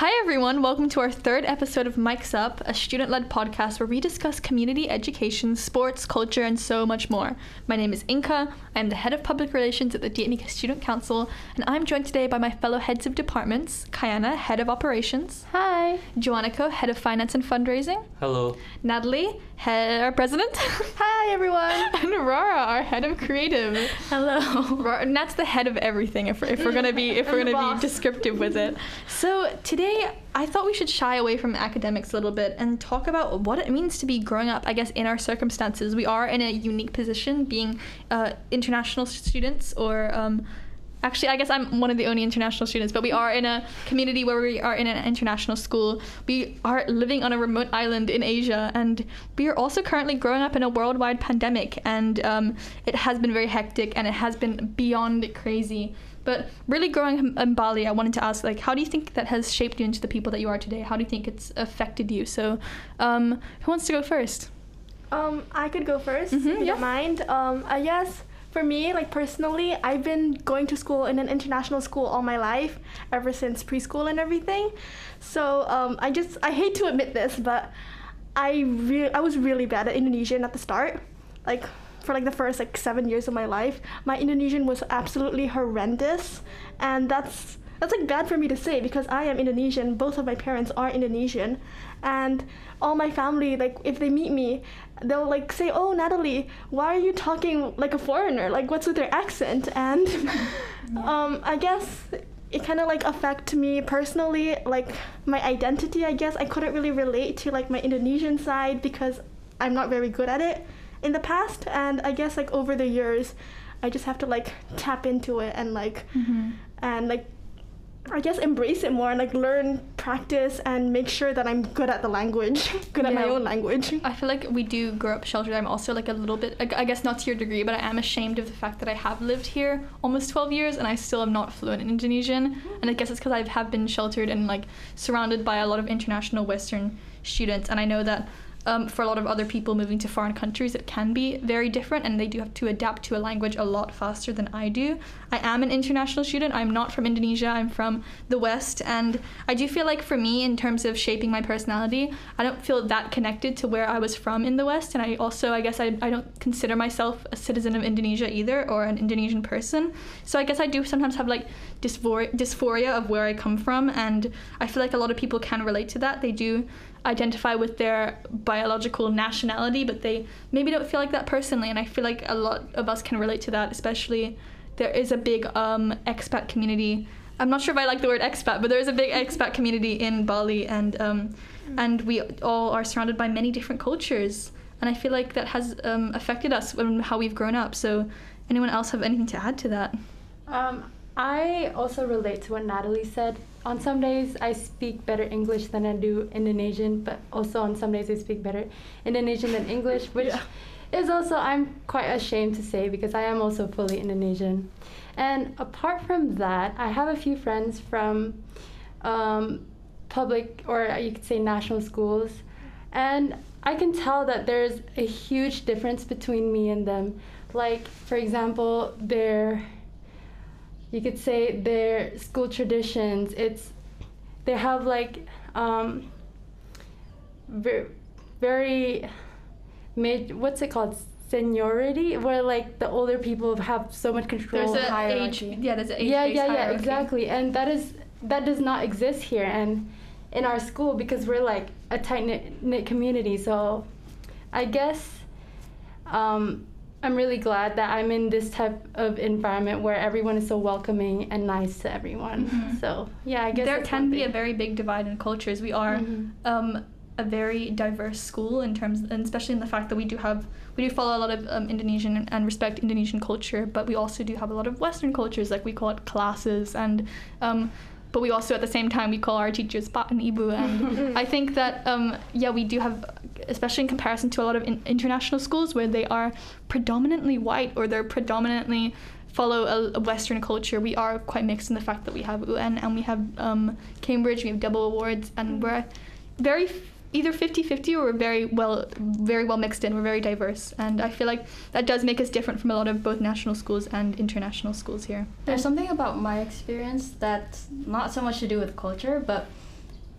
Hi, everyone. Welcome to our third episode of Mics Up, a student led podcast where we discuss community education, sports, culture, and so much more. My name is Inka. I'm the head of public relations at the Diatmika Student Council, and I'm joined today by my fellow heads of departments Kayana, head of operations, Hi. Joannico, head of finance and fundraising, Hello. Natalie, head our president, Hi, everyone. and Rara, our head of creative. Hello. And that's the head of everything if we're, if we're gonna be if we're gonna be descriptive with it so today i thought we should shy away from academics a little bit and talk about what it means to be growing up i guess in our circumstances we are in a unique position being uh, international students or um, Actually, I guess I'm one of the only international students, but we are in a community where we are in an international school. We are living on a remote island in Asia, and we are also currently growing up in a worldwide pandemic, and um, it has been very hectic and it has been beyond crazy. But really growing in- Bali, I wanted to ask, like, how do you think that has shaped you into the people that you are today? How do you think it's affected you? So, um, who wants to go first? Um, I could go 1st Mhm, if you yeah. don't mind. Um, I guess for me, like personally, I've been going to school in an international school all my life, ever since preschool and everything. So um, I just I hate to admit this, but I re- I was really bad at Indonesian at the start, like for like the first like seven years of my life. My Indonesian was absolutely horrendous, and that's that's like bad for me to say because I am Indonesian. Both of my parents are Indonesian, and all my family like if they meet me, they'll like say, "Oh, Natalie, why are you talking like a foreigner? Like what's with your accent?" And um, I guess it kind of like affect me personally, like my identity. I guess I couldn't really relate to like my Indonesian side because I'm not very good at it in the past, and I guess like over the years, I just have to like tap into it and like and like I guess embrace it more and like learn, practice, and make sure that I'm good at the language, good at my own language. I feel like we do grow up sheltered. I'm also like a little bit, I guess not to your degree, but I am ashamed of the fact that I have lived here almost 12 years and I still am not fluent in Indonesian. And I guess it's because I have been sheltered and like surrounded by a lot of international Western students. And I know that um, for a lot of other people moving to foreign countries, it can be very different and they do have to adapt to a language a lot faster than I do. I am an international student. I'm not from Indonesia. I'm from the West. And I do feel like for me, in terms of shaping my personality, I don't feel that connected to where I was from in the West. And I also, I guess, I, I don't consider myself a citizen of Indonesia either or an Indonesian person. So I guess I do sometimes have like dysphor- dysphoria of where I come from. And I feel like a lot of people can relate to that. They do identify with their biological nationality, but they maybe don't feel like that personally. And I feel like a lot of us can relate to that, especially there is a big um, expat community. I'm not sure if I like the word expat, but there is a big expat community in Bali, and um, and we all are surrounded by many different cultures. And I feel like that has um, affected us and how we've grown up. So, anyone else have anything to add to that? Um, I also relate to what Natalie said. On some days, I speak better English than I do Indonesian, but also on some days, I speak better Indonesian than English, which Yeah. is also, I'm quite ashamed to say because I am also fully Indonesian. And apart from that, I have a few friends from um, public or you could say national schools, and I can tell that there's a huge difference between me and them. Like, for example, their you could say their school traditions it's they have like um very, very made what's it called seniority where like the older people have so much control There's a age, hierarchy. yeah, there's an age. yeah yeah yeah exactly and that is that does not exist here and in our school because we're like a tight knit, knit community so i guess um, i'm really glad that i'm in this type of environment where everyone is so welcoming and nice to everyone Mhm. so yeah i guess there can be a very big divide in cultures. We are Mhm. um, a very diverse school in terms, and especially in the fact that we do have we do follow a lot of um, Indonesian and, respect Indonesian culture, but we also do have a lot of Western cultures, like we call it classes, and um, but we also at the same time we call our teachers Pak and Ibu, and I think that um, yeah we do have, especially in comparison to a lot of in- international schools where they are predominantly white or they're predominantly follow a, a Western culture. We are quite mixed in the fact that we have UN and we have um, Cambridge, we have double awards, and we're very f- either 50-50 or we're very well very well mixed in. We're very diverse, and I feel like that does make us different from a lot of both national schools and international schools here. There's something about my experience that's not so much to do with culture, but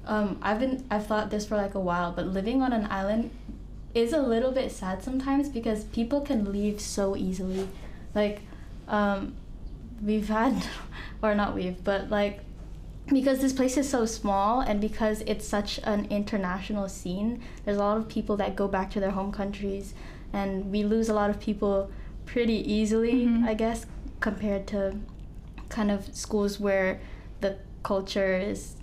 um, I've been I've thought this for like a while, but living on an island is a little bit sad sometimes because people can leave so easily. Like, um, we've had, or not we've, but like, because this place is so small and because it's such an international scene, there's a lot of people that go back to their home countries, and we lose a lot of people pretty easily, Mhm. I guess, compared to kind of schools where the culture is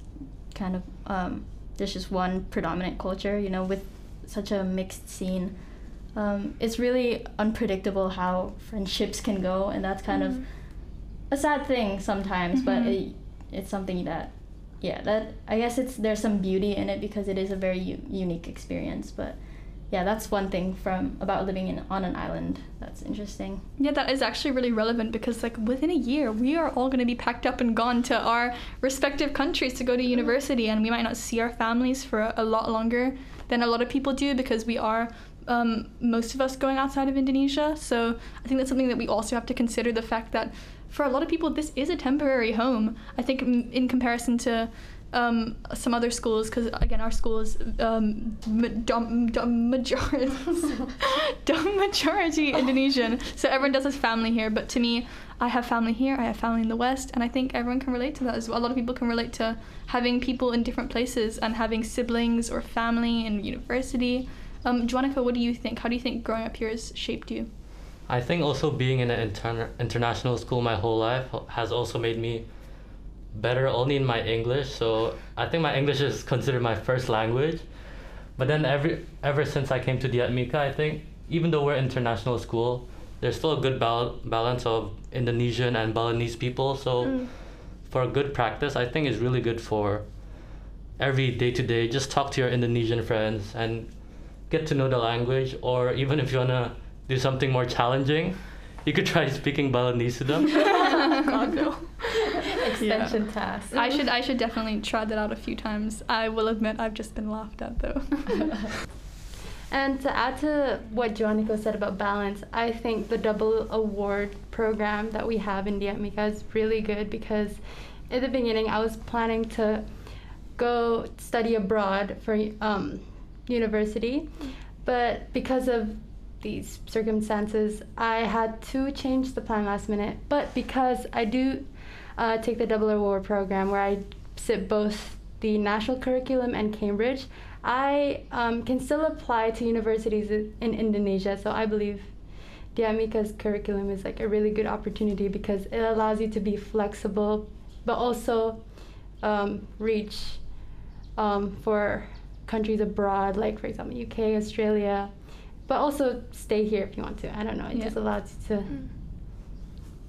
kind of um, there's just one predominant culture, you know, with such a mixed scene. Um, it's really unpredictable how friendships can go, and that's kind Mhm. of a sad thing sometimes. But Mhm. it, it's something that, yeah, that I guess it's there's some beauty in it because it is a very u- unique experience. But yeah, that's one thing from about living in on an island that's interesting. Yeah, that is actually really relevant because like within a year we are all going to be packed up and gone to our respective countries to go to university and we might not see our families for a, lot longer than a lot of people do because we are um, most of us going outside of Indonesia. So I think that's something that we also have to consider the fact that for a lot of people this is a temporary home. I think in comparison to um, some other schools, because again, our school is um, dom- dom- majority, dom- majority Indonesian. So everyone does have family here. But to me, I have family here, I have family in the West, and I think everyone can relate to that as well. A lot of people can relate to having people in different places and having siblings or family in university. Um, Joannika, what do you think? How do you think growing up here has shaped you? I think also being in an interna- international school my whole life has also made me better only in my English. So I think my English is considered my first language. But then every ever since I came to Diatmika, I think even though we're international school, there's still a good bal- balance of Indonesian and Balinese people. So Mm. for a good practice, I think is really good for every day to day. Just talk to your Indonesian friends and get to know the language. Or even if you wanna do something more challenging, you could try speaking Balinese to them. God, no. Extension task. I should I should definitely try that out a few times. I will admit I've just been laughed at though. And to add to what Joannico said about balance, I think the double award program that we have in Diatmika is really good because in the beginning I was planning to go study abroad for um, university, but because of these circumstances, I had to change the plan last minute. But because I do uh, take the double award program where I sit both the national curriculum and Cambridge, I um, can still apply to universities in Indonesia. So I believe Diatmika's curriculum is like a really good opportunity because it allows you to be flexible, but also um, reach um, for countries abroad, like for example UK, Australia, but also stay here if you want to. I don't know. It Yeah. just allows you to.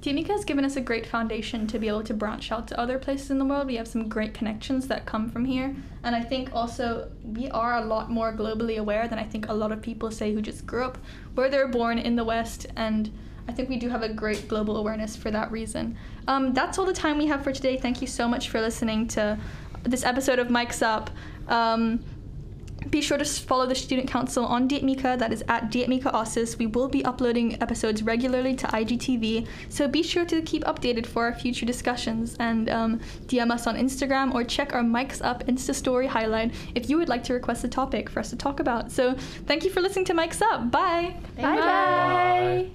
Diatmika has given us a great foundation to be able to branch out to other places in the world. We have some great connections that come from here. And I think also we are a lot more globally aware than I think a lot of people say who just grew up where they're born in the West. And I think we do have a great global awareness for that reason. Um, that's all the time we have for today. Thank you so much for listening to this episode of Mics Up. Um, be sure to follow the Student Council on Diatmika, that is at Diatmika Osis. We will be uploading episodes regularly to IGTV, so be sure to keep updated for our future discussions and um, DM us on Instagram or check our Mics Up Insta story highlight if you would like to request a topic for us to talk about. So thank you for listening to Mics Up. Bye! Bye bye.